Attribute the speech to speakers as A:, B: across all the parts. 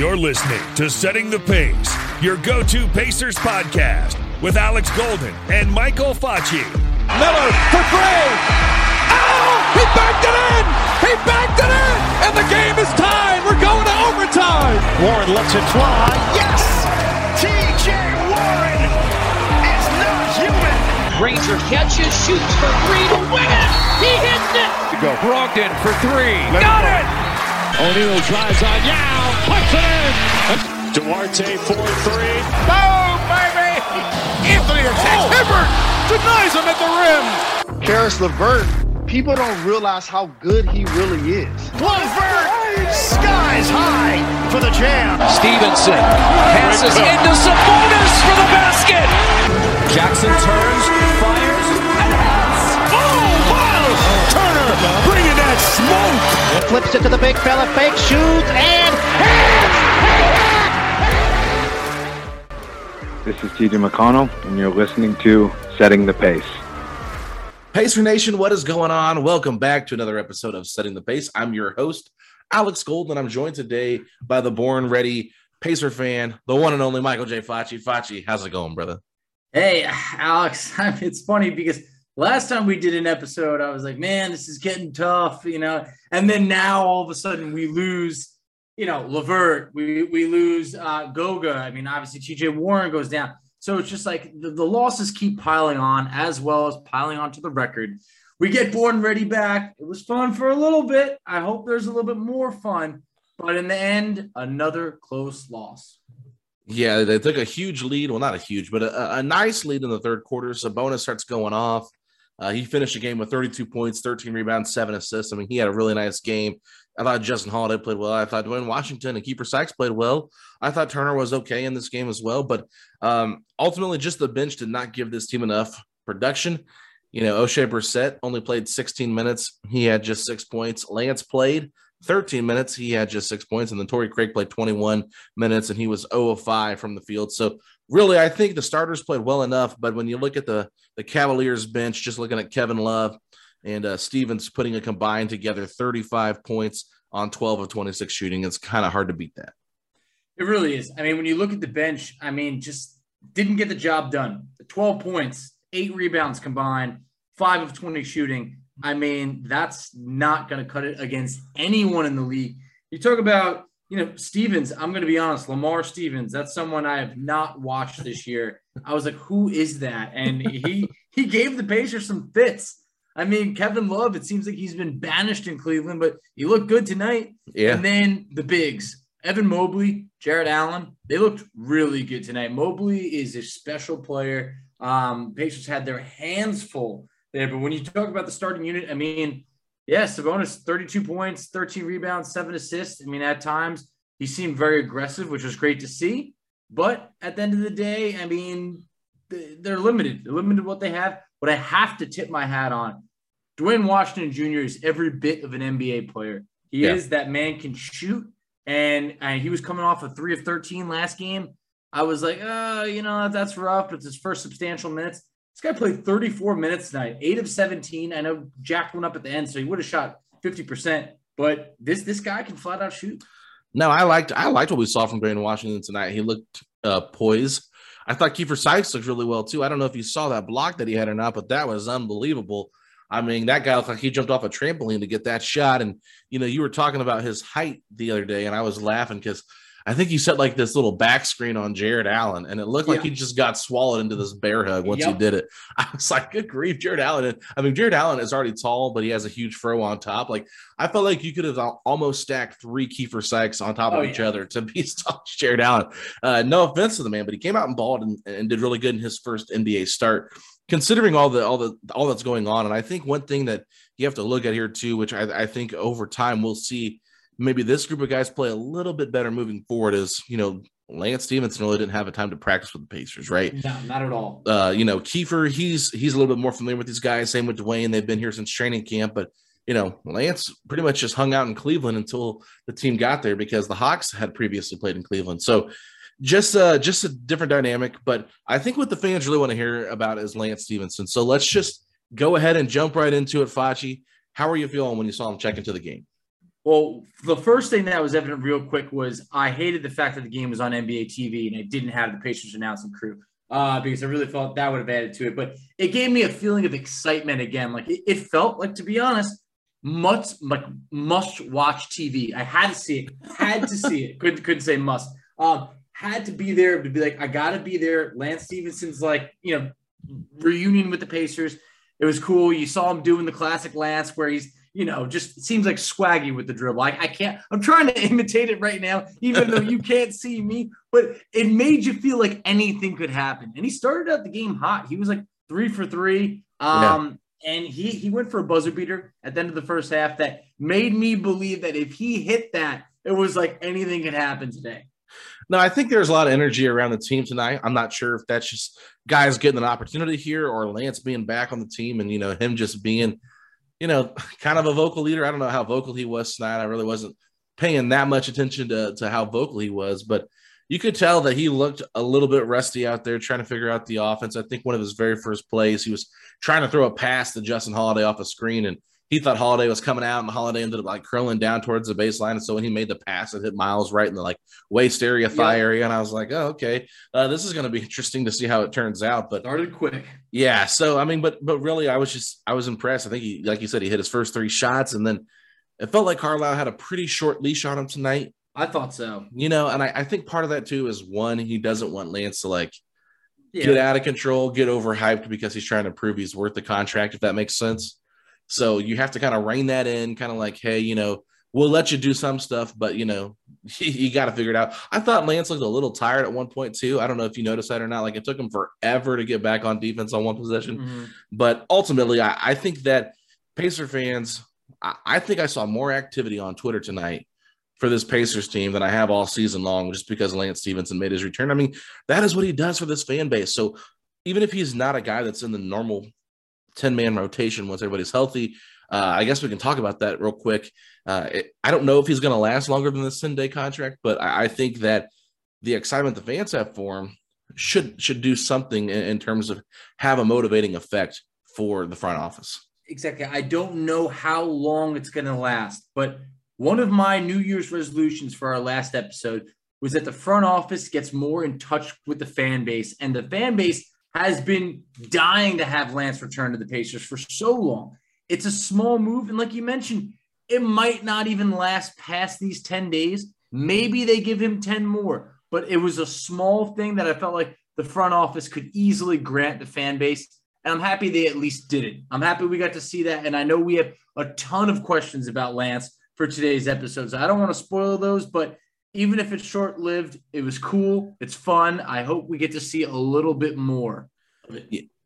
A: You're listening to Setting the Pace, your go to Pacers podcast with Alex Golden and Michael Facci.
B: Miller for three. Oh, he backed it in. He backed it in. And the game is tied. We're going to overtime.
C: Warren lets it fly. Yes! TJ Warren is not human.
D: Granger catches, shoots for three to win it. He hits it.
B: To Go. Brogdon for three.
C: Let
B: Got
C: it
B: it. O'Neal drives on Yao. Puts it in.
C: Duarte for three.
B: Boom, baby. Anthony attacks. Oh. Hibbert denies him at the rim.
E: Caris LeVert, people don't realize how good he really is.
C: Levert skies high for the jam.
D: Stephenson passes into Sabonis for the basket.
B: Jackson turns, fires, and has.
C: Oh, wow! Turner bringing that smoke.
F: Flips it to the big fella, fake shoots, and
G: This is TJ McConnell, and you're listening to Setting the Pace.
H: Pacer Nation, what is going on? Welcome back to another episode of Setting the Pace. I'm your host, Alex Golden. I'm joined today by the born ready Pacer fan, the one and only Michael J. Facci. Facci, how's it going, brother?
I: Hey, Alex, it's funny because last time we did an episode, I was like, man, this is getting tough, you know. And then now all of a sudden we lose, you know, Levert, we, we lose uh, Goga. I mean, obviously TJ Warren goes down. So it's just like the, the losses keep piling on as well as piling onto the record. We get Born Ready back. It was fun for a little bit. I hope there's a little bit more fun. But in the end, another close loss.
H: Yeah, they took a huge lead. Well, not a huge, but a, a nice lead in the third quarter. Sabonis starts going off. Uh, he finished the game with 32 points, 13 rebounds, seven assists. I mean, he had a really nice game. I thought Justin Holiday played well. I thought Duane Washington and Kiefer Sykes played well. I thought Turner was okay in this game as well. But um, ultimately, just the bench did not give this team enough production. You know, Oshae Brissett only played 16 minutes. He had just six points. Lance played 13 minutes. He had just six points. And then Torrey Craig played 21 minutes and he was 0 of 5 from the field. So really, I think the starters played well enough. But when you look at the, the Cavaliers bench, just looking at Kevin Love and uh, Stevens putting a combined together 35 points on 12 of 26 shooting, it's kind of hard to beat that.
I: It really is. I mean, when you look at the bench, I mean, just didn't get the job done. 12 points, eight rebounds combined, five of 20 shooting. I mean, that's not going to cut it against anyone in the league. You talk about, you know, Stevens. I'm going to be honest, Lamar Stevens. That's someone I have not watched this year. I was like, who is that? And he he gave the Pacers some fits. I mean, Kevin Love. It seems like he's been banished in Cleveland, but he looked good tonight.
H: Yeah.
I: And then the bigs, Evan Mobley, Jarrett Allen. They looked really good tonight. Mobley is a special player. Um, Pacers had their hands full there. But when you talk about the starting unit, I mean, yeah, Sabonis, 32 points, 13 rebounds, seven assists. I mean, at times he seemed very aggressive, which was great to see. But at the end of the day, I mean, they're limited. They're limited what they have. But I have to tip my hat on. Duane Washington Jr. is every bit of an NBA player. He
H: Yeah.
I: is that man can shoot. And, and he was coming off a three of 13 last game. I was like, uh, you know, that's rough, but it's his first substantial minutes. This guy played 34 minutes tonight, eight of 17. I know Jack went up at the end, so he would have shot 50%. But this this guy can flat out shoot.
H: No, I liked I liked what we saw from Duane Washington tonight. He looked uh, poised. I thought Kiefer Sykes looked really well too. I don't know if you saw that block that he had or not, but that was unbelievable. I mean, that guy looked like he jumped off a trampoline to get that shot. And you know, you were talking about his height the other day, and I was laughing because I think you set like this little back screen on Jarrett Allen, and it looked like
I: Yeah.
H: he just got swallowed into this bear hug once he did it. I was like, good grief, Jarrett Allen. I mean, Jarrett Allen is already tall, but he has a huge fro on top. Like, I felt like you could have almost stacked three Kiefer Sykes on top of
I: Oh,
H: each
I: yeah.
H: other to be as tall as Jarrett Allen. Uh, no offense to the man, but he came out and balled and, and did really good in his first NBA start. Considering all the all the all that's going on, and I think one thing that you have to look at here too, which I, I think over time we'll see maybe this group of guys play a little bit better moving forward. Is you know Lance Stephenson really didn't have a time to practice with the Pacers, right?
I: No, not at all.
H: Uh, you know, Kiefer, he's he's a little bit more familiar with these guys. Same with Duane; they've been here since training camp. But you know, Lance pretty much just hung out in Cleveland until the team got there because the Hawks had previously played in Cleveland. So just uh just a different dynamic. But I think what the fans really want to hear about is Lance Stephenson. So let's just go ahead and jump right into it, Facci. How are you feeling when you saw him check into the game?
I: Well, the first thing that was evident real quick was I hated the fact that the game was on NBA TV and it didn't have the Pacers announcing crew uh, because I really felt that would have added to it. But it gave me a feeling of excitement again. Like it, it felt like, to be honest, much like must watch TV. I had to see it, had to see it. Couldn't couldn't say must. Um, had to be there to be like I got to be there. Lance Stephenson's like you know reunion with the Pacers. It was cool. You saw him doing the classic Lance where he's you know, just seems like swaggy with the dribble. I, I can't, I'm trying to imitate it right now, even though you can't see me, but it made you feel like anything could happen. And he started out the game hot. He was like three for three. Um, yeah. and he he went for a buzzer beater at the end of the first half that made me believe that if he hit that, it was like anything could happen today.
H: No, I think there's a lot of energy around the team tonight. I'm not sure if that's just guys getting an opportunity here or Lance being back on the team and you know him just being you know, kind of a vocal leader. I don't know how vocal he was tonight. I really wasn't paying that much attention to, to how vocal he was, but you could tell that he looked a little bit rusty out there trying to figure out the offense. I think one of his very first plays, he was trying to throw a pass to Justin Holiday off a screen, and he thought Holiday was coming out, and Holiday ended up like curling down towards the baseline. And so when he made the pass, it hit Miles right in the like waist area, thigh yeah. area, and I was like, oh, okay, uh, this is going to be interesting to see how it turns out. But
I: started quick,
H: yeah. So I mean, but but really, I was just I was impressed. I think he, like you said, he hit his first three shots, and then it felt like Carlisle had a pretty short leash on him tonight.
I: I thought so.
H: You know, and I, I think part of that too is one, he doesn't want Lance to like yeah. get out of control, get overhyped because he's trying to prove he's worth the contract, if that makes sense. So you have to kind of rein that in, kind of like, hey, you know, we'll let you do some stuff, but you know, you got to figure it out. I thought Lance looked a little tired at one point too. I don't know if you noticed that or not. Like it took him forever to get back on defense on one possession, mm-hmm. but ultimately, I, I, think that Pacer fans, I, I think I saw more activity on Twitter tonight for this Pacers team than I have all season long, just because Lance Stephenson made his return. I mean, that is what he does for this fan base. So even if he's not a guy that's in the normal 10 man rotation once everybody's healthy. Uh, I guess we can talk about that real quick. Uh, it, I don't know if he's going to last longer than this 10 day contract, but I, I, think that the excitement the fans have for him should should do something in, in terms of have a motivating effect for the front office.
I: Exactly. I don't know how long it's going to last, but one of my New Year's resolutions for our last episode was that the front office gets more in touch with the fan base, and the fan base has been dying to have Lance return to the Pacers for so long. It's a small move. And like you mentioned, it might not even last past these 10 days. Maybe they give him 10 more, but it was a small thing that I felt like the front office could easily grant the fan base. And I'm happy they at least did it. I'm happy we got to see that. And I know we have a ton of questions about Lance for today's episode. So I don't want to spoil those, but even if it's short lived, it was cool. It's fun. I hope we get to see a little bit more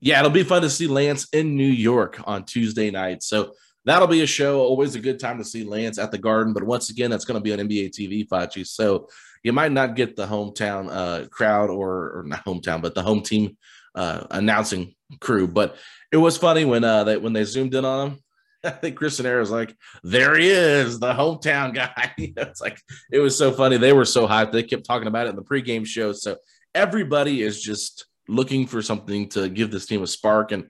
H: Yeah, it'll be fun to see Lance in New York on Tuesday night. So that'll be a show. Always a good time to see Lance at the Garden. But once again, that's going to be on NBA TV, Facci. So you might not get the hometown uh, crowd or, or not hometown, but the home team uh, announcing crew. But it was funny when uh, they when they zoomed in on him I think Chris Scenera was like, there he is, the hometown guy. it's like it was so funny. They were so hyped. They kept talking about it in the pregame show. So everybody is just looking for something to give this team a spark. And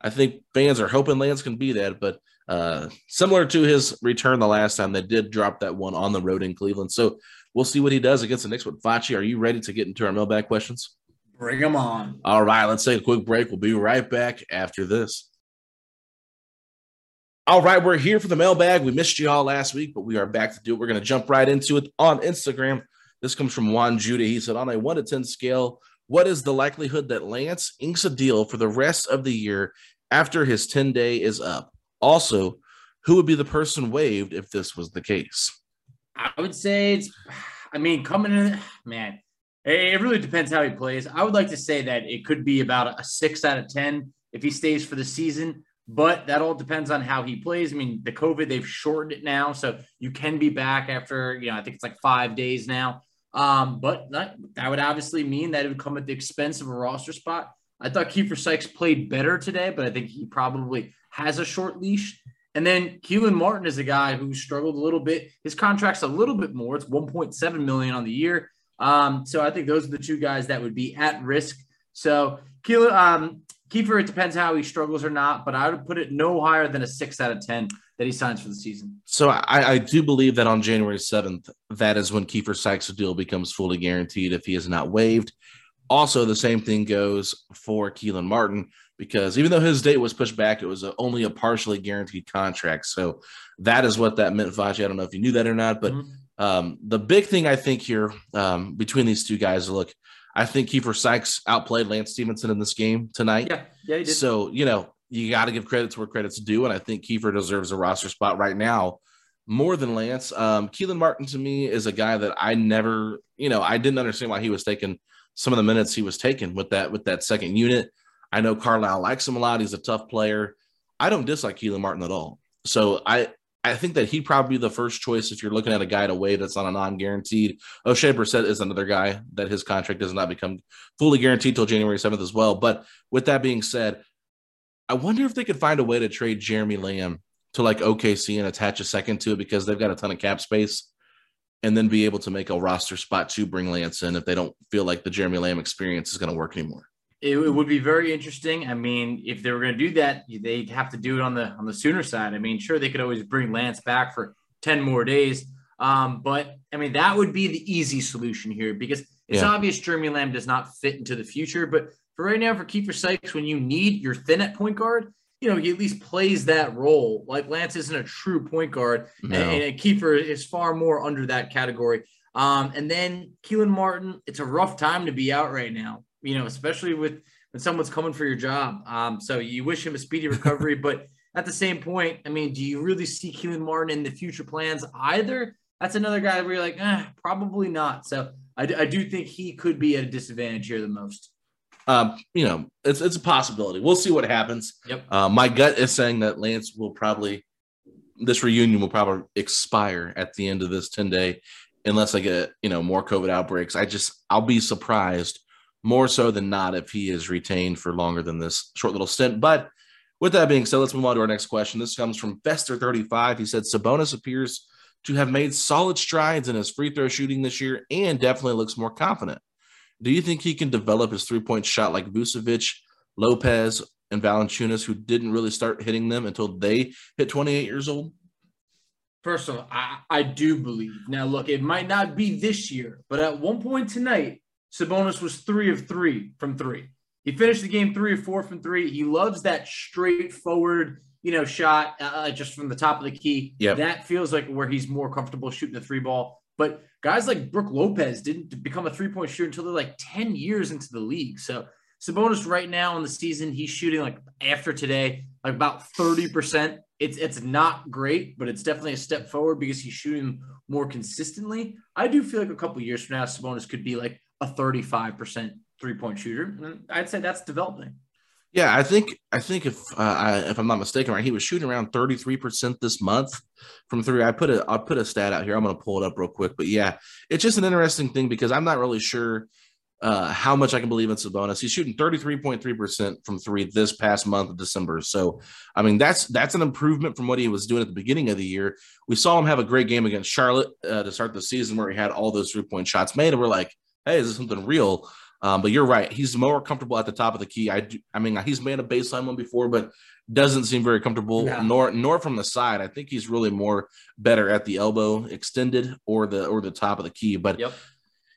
H: I think fans are hoping Lance can be that. But uh, similar to his return the last time, they did drop that one on the road in Cleveland. So we'll see what he does against the Knicks. But Facci, are you ready to get into our mailbag questions?
I: Bring them on.
H: All right, let's take a quick break. We'll be right back after this. All right, we're here for the mailbag. We missed you all last week, but we are back to do it. We're going to jump right into it on Instagram. This comes from Juan Judah. He said, on a one to 10 scale, what is the likelihood that Lance inks a deal for the rest of the year after his 10 day is up? Also, who would be the person waived if this was the case?
I: I would say it's, I mean, coming in, man, it really depends how he plays. I would like to say that it could be about a six out of 10 if he stays for the season. But that all depends on how he plays. I mean, the COVID, they've shortened it now. So you can be back after, you know, I think it's like five days now. Um, but that, that would obviously mean that it would come at the expense of a roster spot. I thought Kiefer Sykes played better today, but I think he probably has a short leash. And then Kelan Martin is a guy who struggled a little bit. His contract's a little bit more. It's 1.7 million on the year. Um, so I think those are the two guys that would be at risk. So Kelan, um, Kiefer, it depends how he struggles or not, but I would put it no higher than a six out of 10 that he signs for the season.
H: So I, I do believe that on January 7th, that is when Kiefer Sykes' deal becomes fully guaranteed if he is not waived. Also, the same thing goes for Kelan Martin because even though his date was pushed back, it was a, only a partially guaranteed contract. So that is what that meant, Facci. I don't know if you knew that or not, but mm-hmm. um, the big thing I think here um, between these two guys, look, I think Kiefer Sykes outplayed Lance Stephenson in this game tonight.
I: Yeah, yeah, he did.
H: So you know you got to give credit to where credit's due, and I think Kiefer deserves a roster spot right now more than Lance. Um, Kelan Martin to me is a guy that I never, you know, I didn't understand why he was taking some of the minutes he was taking with that with that second unit. I know Carlisle likes him a lot. He's a tough player. I don't dislike Kelan Martin at all. So I I think that he'd probably be the first choice if you're looking at a guy to waive that's on a non-guaranteed. Oshae Brissett is another guy that his contract does not become fully guaranteed till January 7th as well. But with that being said, I wonder if they could find a way to trade Jeremy Lamb to like OKC and attach a second to it because they've got a ton of cap space and then be able to make a roster spot to bring Lance in if they don't feel like the Jeremy Lamb experience is going to work anymore
I: it, it, would be very interesting. I mean, if they were going to do that, they'd have to do it on the on the sooner side. I mean, sure they could always bring Lance back for ten more days, um, but I mean that would be the easy solution here because it's yeah. obvious Jeremy Lamb does not fit into the future. But for right now, for Kiefer Sykes, when you need your thin at point guard, you know he at least plays that role. Like Lance isn't a true point guard, no. and, and Kiefer is far more under that category. Um, and then Kelan Martin, it's a rough time to be out right now you know, especially with when someone's coming for your job. Um, so you wish him a speedy recovery, but at the same point, I mean, do you really see Kelan Martin in the future plans either? That's another guy where you're like, eh, probably not. So I, I do think he could be at a disadvantage here the most.
H: Um, you know, it's it's a possibility. We'll see what happens.
I: Yep.
H: Uh, my gut is saying that Lance will probably this reunion will probably expire at the end of this 10 day unless I get, you know, more COVID outbreaks. I just I'll be surprised more so than not if he is retained for longer than this short little stint. But with that being said, let's move on to our next question. This comes from Fester35. He said Sabonis appears to have made solid strides in his free throw shooting this year and definitely looks more confident. Do you think he can develop his three point shot like Vucevic, Lopez, and Valanciunas, who didn't really start hitting them until they hit 28 years old?
I: First of all, I, I do believe. Now, look, it might not be this year, but at one point tonight, Sabonis was three of three from three. He finished the game three of four from three. He loves that straightforward, you know, shot uh, uh just from the top of the key.
H: Yeah,
I: that feels like where he's more comfortable shooting the three ball. But guys like Brook Lopez didn't become a three point shooter until they're like ten years into the league. So Sabonis right now in the season, he's shooting like after today, like about thirty percent. It's it's not great, but it's definitely a step forward because he's shooting more consistently. I do feel like a couple years from now, Sabonis could be like a 35% three point shooter. I'd say that's developing.
H: Yeah, I think I think if uh, I, if I'm not mistaken, right, he was shooting around 33 percent this month from three. I put a I put a stat out here. I'm going to pull it up real quick, but yeah, it's just an interesting thing because I'm not really sure uh, how much I can believe in Sabonis. He's shooting 33.3 percent from three this past month of December. So, I mean, that's that's an improvement from what he was doing at the beginning of the year. We saw him have a great game against Charlotte uh, to start the season where he had all those three point shots made, and we're like hey, is this something real? Um, but you're right. He's more comfortable at the top of the key. I, do, I mean, he's made a baseline one before, but doesn't seem very comfortable. No. Nor, nor from the side. I think he's really more better at the elbow extended or the or the top of the key. But
I: yep.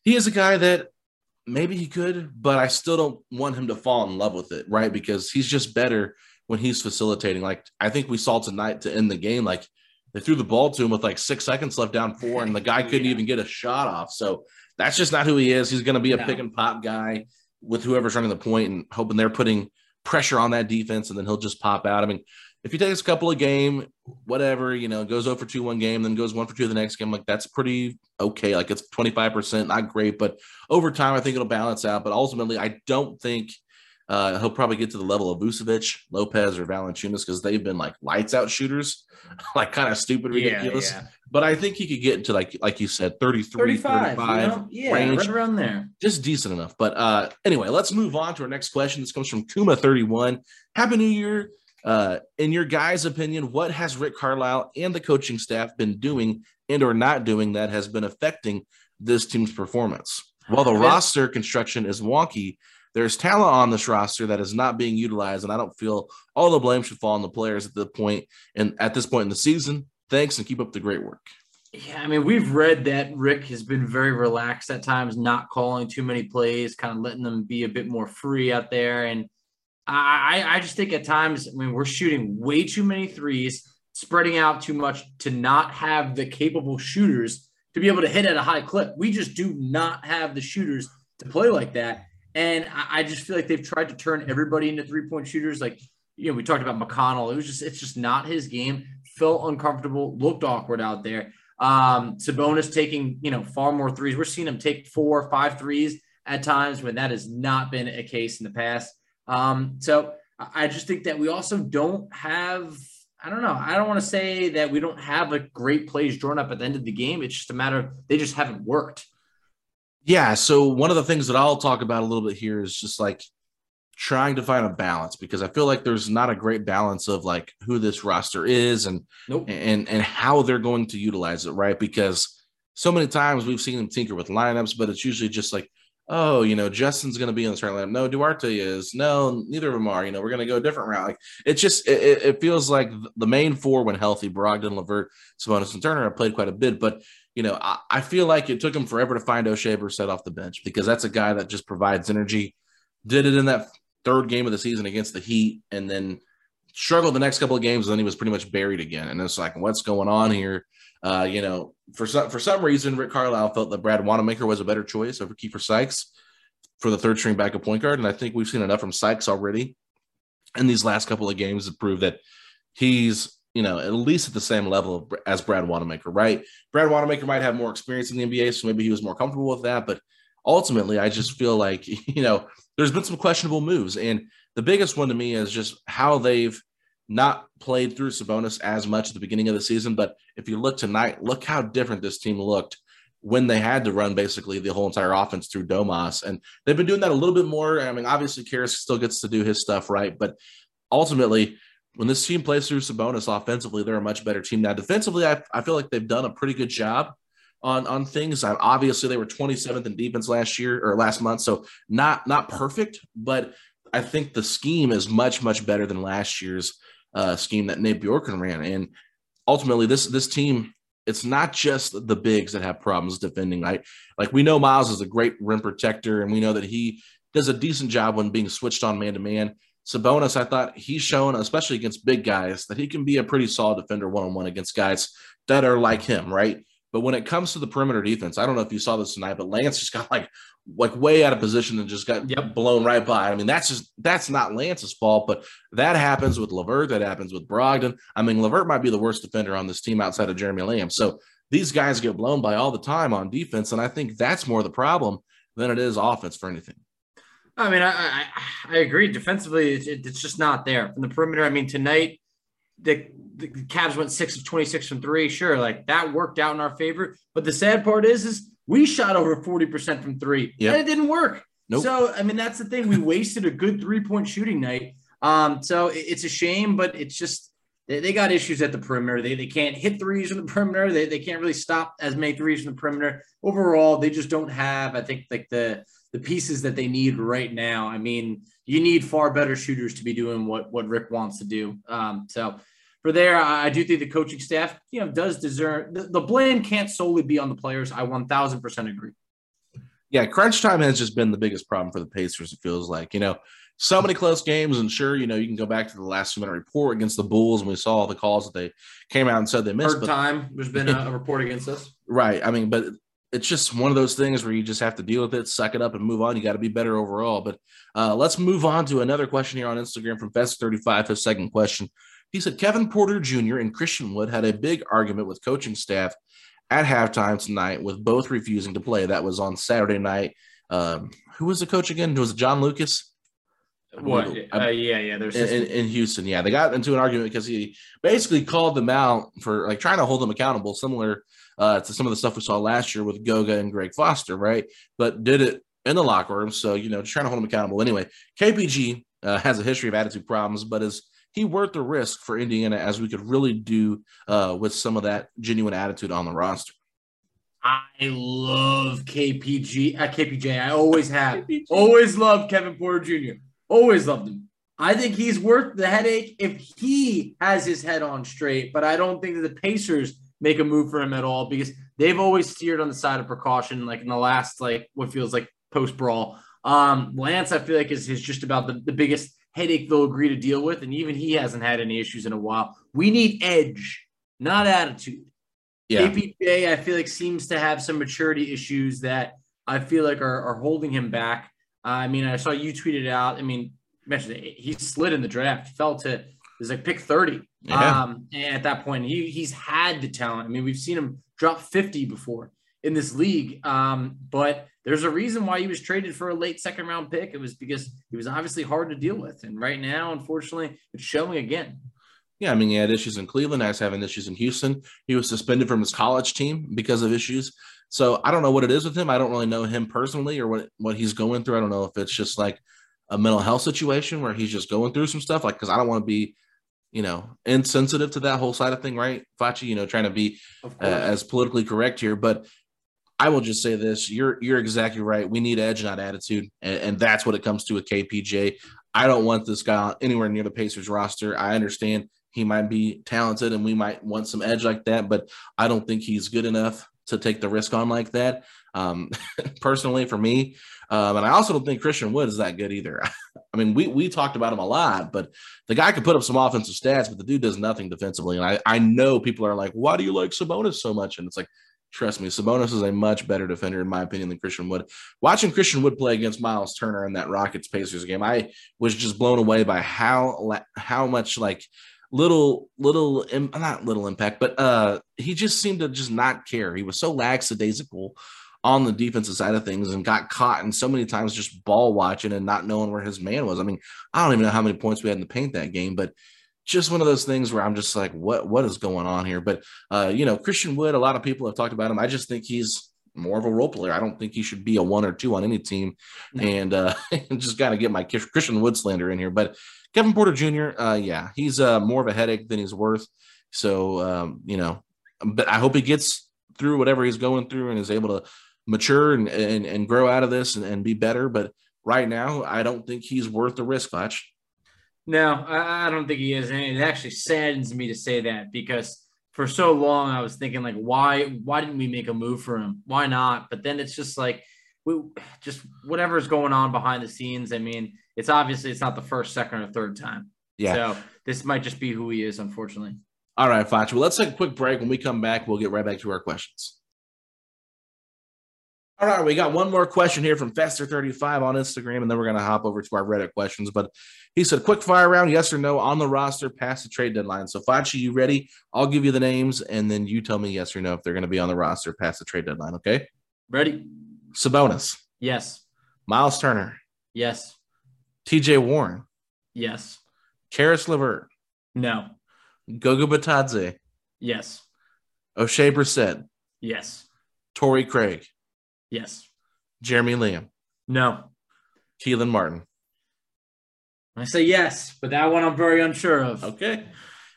H: he is a guy that maybe he could, but I still don't want him to fall in love with it, right? Because he's just better when he's facilitating. Like I think we saw tonight to end the game. Like they threw the ball to him with like six seconds left down four, and the guy couldn't yeah. even get a shot off. So that's just not who he is. He's going to be a no. pick and pop guy with whoever's running the point and hoping they're putting pressure on that defense, and then he'll just pop out. I mean, if he takes a couple of game, whatever, you know, goes over two one game, then goes one for two the next game, like that's pretty okay. Like it's 25%, not great, but over time, I think it'll balance out. But ultimately, I don't think uh, he'll probably get to the level of Vucevic, Lopez, or Valanciunas because they've been like lights out shooters, like kind of stupid, ridiculous. Yeah, yeah. But I think he could get into like like you said, 33, 35, 35 you know?
I: yeah, range, right around there.
H: Just decent enough. But uh, anyway, let's move on to our next question. This comes from Kuma31. Happy New Year. Uh, in your guys' opinion, what has Rick Carlisle and the coaching staff been doing and or not doing that has been affecting this team's performance? While the roster construction is wonky, there's talent on this roster that is not being utilized, and I don't feel all the blame should fall on the players at the point and at this point in the season. Thanks and keep up the great work.
I: Yeah, I mean, we've read that Rick has been very relaxed at times, not calling too many plays, kind of letting them be a bit more free out there. And I, I just think at times, I mean, we're shooting way too many threes, spreading out too much to not have the capable shooters to be able to hit at a high clip. We just do not have the shooters to play like that. And I just feel like they've tried to turn everybody into three point shooters. Like, you know, we talked about McConnell. It was just, it's just not his game. Felt uncomfortable, looked awkward out there. Um, Sabonis taking, you know, far more threes. We're seeing him take four, five threes at times when that has not been a case in the past. Um, so I just think that we also don't have, I don't know, I don't want to say that we don't have a great plays drawn up at the end of the game. It's just a matter of they just haven't worked.
H: Yeah. So one of the things that I'll talk about a little bit here is just like trying to find a balance because I feel like there's not a great balance of like who this roster is and nope. and and how they're going to utilize it, right? Because so many times we've seen them tinker with lineups, but it's usually just like, oh, you know, Justin's going to be in the starting lineup. No, Duarte is. No, neither of them are. You know, we're going to go a different route. Like it's just it, it feels like the main four when healthy, Brogdon, LeVert, Sabonis, and Turner have played quite a bit, but you know, I, I feel like it took him forever to find Oshae Brissett off the bench because that's a guy that just provides energy. Did it in that third game of the season against the Heat, and then struggled the next couple of games. And then he was pretty much buried again. And it's like, what's going on here? Uh, you know, for some for some reason, Rick Carlisle felt that Brad Wanamaker was a better choice over Kiefer Sykes for the third string backup point guard. And I think we've seen enough from Sykes already in these last couple of games to prove that he's you know, at least at the same level as Brad Wanamaker, right? Brad Wanamaker might have more experience in the NBA, so maybe he was more comfortable with that. But ultimately, I just feel like, you know, there's been some questionable moves. And the biggest one to me is just how they've not played through Sabonis as much at the beginning of the season. But if you look tonight, look how different this team looked when they had to run basically the whole entire offense through Domas. And they've been doing that a little bit more. I mean, obviously, Caris still gets to do his stuff, right? But ultimately, when this team plays through Sabonis offensively, they're a much better team now. Defensively, I, I feel like they've done a pretty good job on on things. I, obviously, they were 27th in defense last year or last month, so not not perfect, but I think the scheme is much much better than last year's uh, scheme that Nate Bjorkgren ran. And ultimately, this this team, it's not just the bigs that have problems defending. Right, like we know Miles is a great rim protector, and we know that he does a decent job when being switched on man to man. Sabonis, I thought he's shown, especially against big guys, that he can be a pretty solid defender one on one against guys that are like him, right? But when it comes to the perimeter defense, I don't know if you saw this tonight, but Lance just got like like way out of position and just got yep. blown right by. I mean, that's just that's not Lance's fault, but that happens with LeVert, that happens with Brogdon. I mean, LeVert might be the worst defender on this team outside of Jeremy Lamb. So these guys get blown by all the time on defense, and I think that's more the problem than it is offense for anything.
I: I mean, I I, I agree. Defensively, it's, it's, just not there from the perimeter. I mean, tonight the the Cavs went six of twenty six from three. Sure, like that worked out in our favor. But the sad part is, is we shot over forty percent from three, yep. and it didn't work. Nope. So I mean, that's the thing. We wasted a good three point shooting night. Um, so it's a shame, but it's just they, they got issues at the perimeter. They, they can't hit threes from the perimeter. They, they can't really stop as many threes from the perimeter. Overall, they just don't have, I think, like the the pieces that they need right now. I mean, you need far better shooters to be doing what what Rick wants to do. Um, so for there, I do think the coaching staff, you know, does deserve the, the blame can't solely be on the players. I 1000% agree.
H: Yeah, crunch time has just been the biggest problem for the Pacers. It feels like, you know, so many close games, and sure, you know, you can go back to the last minute report against the Bulls, and we saw all the calls that they came out and said they missed.
I: Third but, time there's been a, a report against us,
H: right? I mean, but it's just one of those things where you just have to deal with it, suck it up, and move on. You got to be better overall. But uh, let's move on to another question here on Instagram from Fest35. His second question. He said Kevin Porter Jr. and Christian Wood had a big argument with coaching staff at halftime tonight, with both refusing to play. That was on Saturday night. Um, who was the coach again? Was it John Lucas?
I: What? Uh, yeah, yeah. There's
H: in, in, Houston. Yeah, they got into an argument because he basically called them out for like trying to hold them accountable, similar uh, to some of the stuff we saw last year with Goga and Greg Foster, right? But did it in the locker room. So you know, just trying to hold him accountable. Anyway, KPG uh, has a history of attitude problems, but is he worth the risk for Indiana as we could really do uh, with some of that genuine attitude on the roster?
I: I love KPG at uh, KPJ. I always have. KPG. Always loved Kevin Porter Jr. Always loved him. I think he's worth the headache if he has his head on straight, but I don't think that the Pacers make a move for him at all because they've always steered on the side of precaution, like in the last, like what feels like post brawl. Um, Lance, I feel like is, is just about the, the biggest headache they'll agree to deal with, and even he hasn't had any issues in a while. We need edge, not attitude. Yeah. KPJ, I feel like seems to have some maturity issues that I feel like are, are holding him back. Uh, I mean, I saw you tweeted out. I mean, mentioned he slid in the draft, fell to it was like pick 30. Yeah. Um, and at that point, he he's had the talent. I mean, we've seen him drop 50 before in this league. Um, but there's a reason why he was traded for a late second round pick. It was because he was obviously hard to deal with. And right now, unfortunately, it's showing again.
H: Yeah, I mean, he had issues in Cleveland. Now he's having issues in Houston. He was suspended from his college team because of issues. So I don't know what it is with him. I don't really know him personally or what what he's going through. I don't know if it's just like a mental health situation where he's just going through some stuff. Like, because I don't want to be, you know, insensitive to that whole side of thing, right, Facci? You know, trying to be uh, as politically correct here, but I will just say this: you're you're exactly right. We need edge, not attitude, and, and that's what it comes to with KPJ. I don't want this guy anywhere near the Pacers roster. I understand he might be talented and we might want some edge like that, but I don't think he's good enough to take the risk on like that. Um, personally, for me, um, and I also don't think Christian Wood is that good either. I mean, we we talked about him a lot, but the guy could put up some offensive stats, but the dude does nothing defensively. And I, I know people are like, why do you like Sabonis so much? And it's like, trust me, Sabonis is a much better defender, in my opinion, than Christian Wood. Watching Christian Wood play against Miles Turner in that Rockets Pacers game, I was just blown away by how how much like little little not little impact but uh he just seemed to just not care he was so lackadaisical on the defensive side of things and got caught and so many times just ball watching and not knowing where his man was i mean i don't even know how many points we had in the paint that game but just one of those things where i'm just like what what is going on here but uh you know christian wood a lot of people have talked about him i just think he's more of a role player. I don't think he should be a one or two on any team. No. And uh, just got to get my Christian Wood slander in here. But Kevin Porter Jr., uh, yeah, he's uh, more of a headache than he's worth. So, um, you know, but I hope he gets through whatever he's going through and is able to mature and, and, and grow out of this and, and, be better. But right now, I don't think he's worth the risk, much.
I: No, I, I don't think he is. And it actually saddens me to say that because for so long I was thinking like, why, why didn't we make a move for him? Why not? But then it's just like, we just whatever's going on behind the scenes. I mean, it's obviously it's not the first, second, or third time. Yeah. So this might just be who he is, unfortunately.
H: All right, Foch. Well, let's take a quick break. When we come back, we'll get right back to our questions. All right, we got one more question here from Fester35 on Instagram, and then we're going to hop over to our Reddit questions. But he said, quick fire round, yes or no, on the roster past the trade deadline. So, Facci, you ready? I'll give you the names, and then you tell me yes or no if they're going to be on the roster past the trade deadline, okay?
I: Ready.
H: Sabonis.
I: Yes.
H: Miles Turner.
I: Yes.
H: TJ Warren.
I: Yes.
H: Caris LeVert.
I: No.
H: Goga Bitadze.
I: Yes.
H: Oshae Brissett.
I: Yes.
H: Torrey Craig.
I: Yes.
H: Jeremy Lamb.
I: No.
H: Kelan Martin.
I: I say yes, but that one I'm very unsure of.
H: Okay.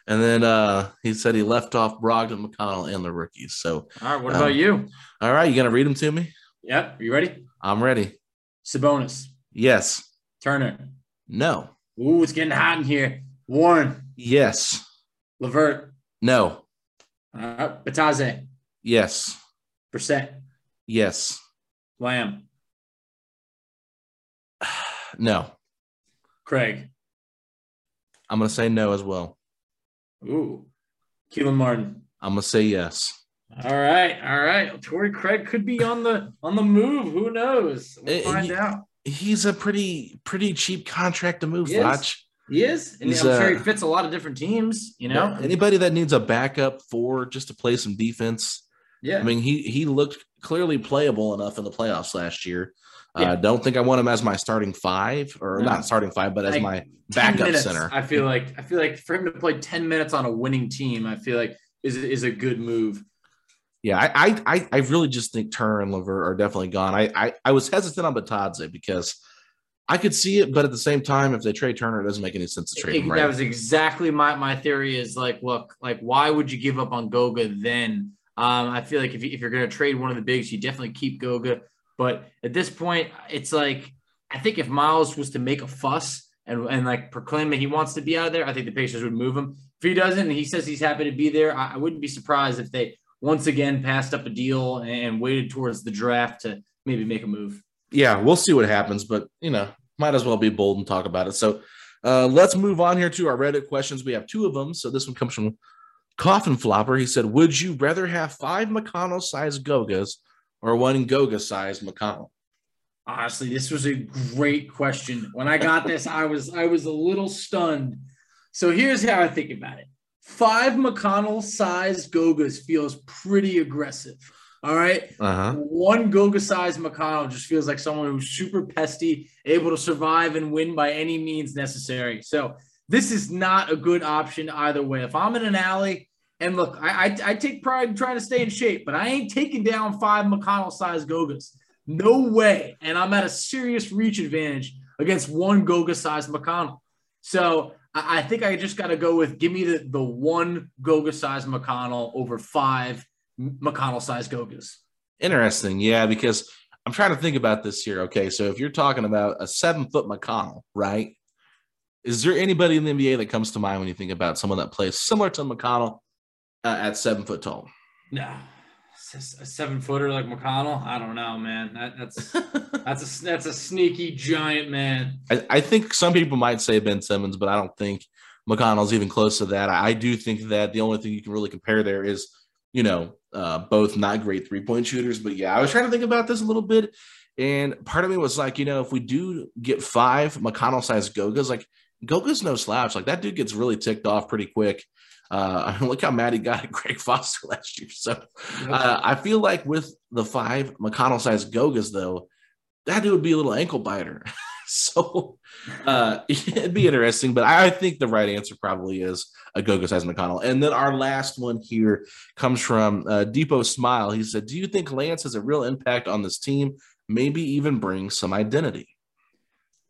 H: And then uh, he said he left off Brogdon, McConnell, and the rookies. So,
I: all right. What um, about you?
H: All right. You going to read them to me?
I: Yep. Are you ready?
H: I'm ready.
I: Sabonis.
H: Yes.
I: Turner.
H: No.
I: Ooh, it's getting hot in here. Warren.
H: Yes.
I: LeVert.
H: No.
I: Uh, Bitadze.
H: Yes.
I: Brissett.
H: Yes.
I: Lamb.
H: no.
I: Craig.
H: I'm going to say no as well.
I: Ooh. Kelan Martin.
H: I'm going to say yes.
I: All right, all right. Torrey Craig could be on the on the move. Who knows? We'll find he, out.
H: He's a pretty pretty cheap contract to move. Watch.
I: He is, and he's, I'm sure he uh, fits a lot of different teams. You know,
H: anybody that needs a backup for just to play some defense.
I: Yeah,
H: I mean he he looked clearly playable enough in the playoffs last year. Yeah. Uh, don't think I want him as my starting five, or no. not starting five, but as like my backup
I: minutes,
H: center.
I: I feel like I feel like for him to play ten minutes on a winning team, I feel like is is a good move.
H: Yeah, I I I really just think Turner and Lever are definitely gone. I I, I was hesitant on Bitadze because I could see it, but at the same time, if they trade Turner, it doesn't make any sense to trade
I: it,
H: him.
I: Right? That was exactly my my theory. Is like, look, like why would you give up on Goga then? Um, I feel like if, you, if you're going to trade one of the bigs, you definitely keep Goga. But at this point, it's like I think if Miles was to make a fuss and, and like proclaim that he wants to be out of there, I think the Pacers would move him. If he doesn't and he says he's happy to be there, I, I wouldn't be surprised if they once again passed up a deal and, and waited towards the draft to maybe make a move.
H: Yeah, we'll see what happens, but you know, might as well be bold and talk about it. So uh, let's move on here to our Reddit questions. We have two of them. So this one comes from Coffin Flopper. He said, Would you rather have five McConnell sized Gogas or one Goga sized McConnell?
I: Honestly, this was a great question. When I got this, I was I was a little stunned. So here's how I think about it. Five McConnell sized Gogas feels pretty aggressive. All right.
H: uh-huh.
I: One Goga sized McConnell just feels like someone who's super pesty, able to survive and win by any means necessary. So this is not a good option either way. If I'm in an alley, and look, I, I, I take pride in trying to stay in shape, but I ain't taking down five McConnell sized Gogas. No way. And I'm at a serious reach advantage against one Goga sized McConnell. So I, I think I just got to go with give me the, the one Goga sized McConnell over five McConnell sized Gogas.
H: Interesting. Yeah, because I'm trying to think about this here. Okay. So if you're talking about a seven foot McConnell, right? Is there anybody in the NBA that comes to mind when you think about someone that plays similar to McConnell uh, at seven foot tall?
I: No, a seven footer like McConnell. I don't know, man. That, that's that's a that's a sneaky giant man.
H: I, I, think some people might say Ben Simmons, but I don't think McConnell's even close to that. I, I do think that the only thing you can really compare there is, you know, uh, both not great three point shooters. But yeah, I was trying to think about this a little bit, and part of me was like, you know, if we do get five McConnell sized Gogas, like Goga's no slouch. Like that dude gets really ticked off pretty quick. Uh, look how mad he got at Greg Foster last year. So uh, I feel like with the five McConnell sized Gogas, though, that dude would be a little ankle biter. so uh, it'd be interesting. But I think the right answer probably is a Goga sized McConnell. And then our last one here comes from uh, Depot Smile. He said, Do you think Lance has a real impact on this team? Maybe even bring some identity.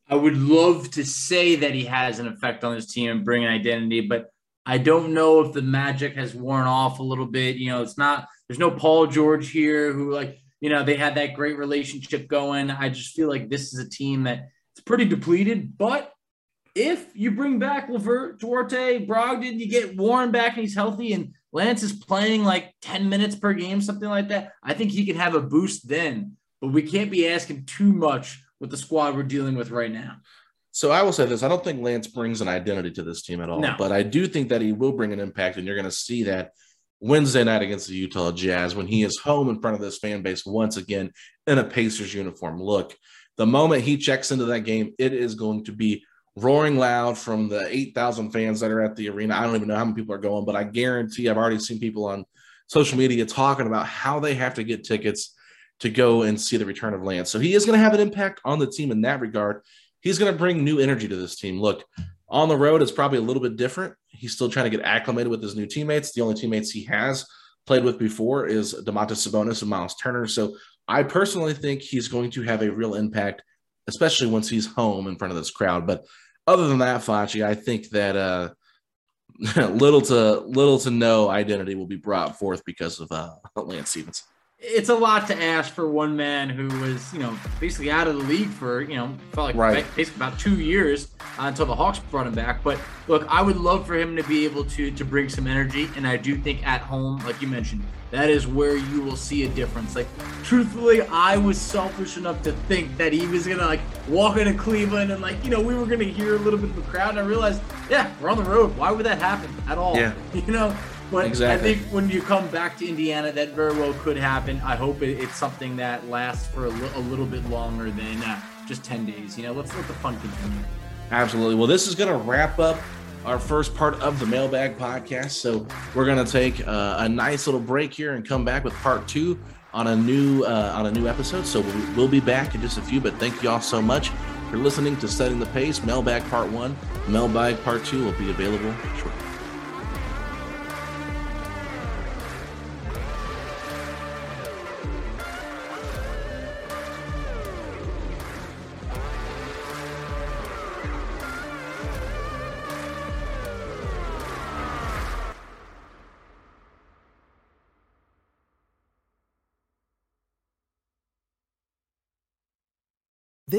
I: I would love to say that he has an effect on his team and bring an identity, but I don't know if the magic has worn off a little bit. You know, it's not, there's no Paul George here who, like, you know, they had that great relationship going. I just feel like this is a team that it's pretty depleted. But if you bring back LeVert, Duarte, Brogdon, you get Warren back and he's healthy, and Lance is playing like 10 minutes per game, something like that, I think he can have a boost then. But we can't be asking too much with the squad we're dealing with right now.
H: So I will say this: I don't think Lance brings an identity to this team at all, no. but I do think that he will bring an impact, and you're going to see that Wednesday night against the Utah Jazz when he is home in front of this fan base once again in a Pacers uniform. Look, the moment he checks into that game, it is going to be roaring loud from the 8,000 fans that are at the arena. I don't even know how many people are going, but I guarantee I've already seen people on social media talking about how they have to get tickets to go and see the return of Lance. So he is going to have an impact on the team in that regard. He's going to bring new energy to this team. Look, on the road, it's probably a little bit different. He's still trying to get acclimated with his new teammates. The only teammates he has played with before is Domantas Sabonis and Miles Turner. So I personally think he's going to have a real impact, especially once he's home in front of this crowd. But other than that, Facci, I think that uh, little to little to no identity will be brought forth because of uh, Lance Stephenson
I: it's a lot to ask for one man who was, you know, basically out of the league for, you know, felt like right. basically about two years uh, until the Hawks brought him back. But look, I would love for him to be able to to bring some energy, and I do think at home, like you mentioned, that is where you will see a difference. Like, truthfully, I was selfish enough to think that he was gonna like walk into Cleveland and like, you know, we were gonna hear a little bit of the crowd, and I realized, yeah, we're on the road. Why would that happen at all?
H: Yeah.
I: You know, but exactly. I think when you come back to Indiana, that very well could happen. I hope it, it's something that lasts for a, li- a little bit longer than uh, just 10 days. You know, let's let the fun continue.
H: Absolutely. Well, this is going to wrap up our first part of the mailbag podcast. So we're going to take uh, a nice little break here and come back with part two on a new uh, on a new episode. So we'll, we'll be back in just a few. But thank you all so much for listening to Setting the Pace. Mailbag Part One, Mailbag Part Two will be available shortly.